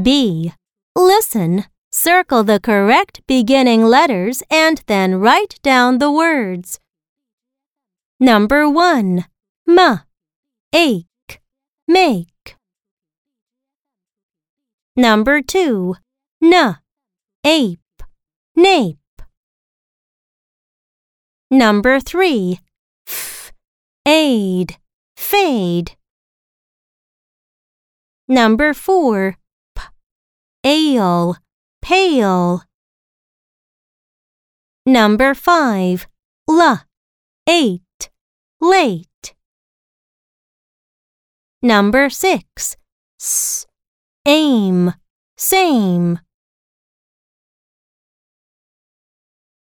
B. Listen, circle the correct beginning letters and then write down the words. Number 1. M. Ache. Make. Number 2. N. Ape. Nape. Number 3. F. Aid. Fade. Number 4. Ale. Pale. Number 5. L. Eight. Late. Number 6. S. Aim. Same.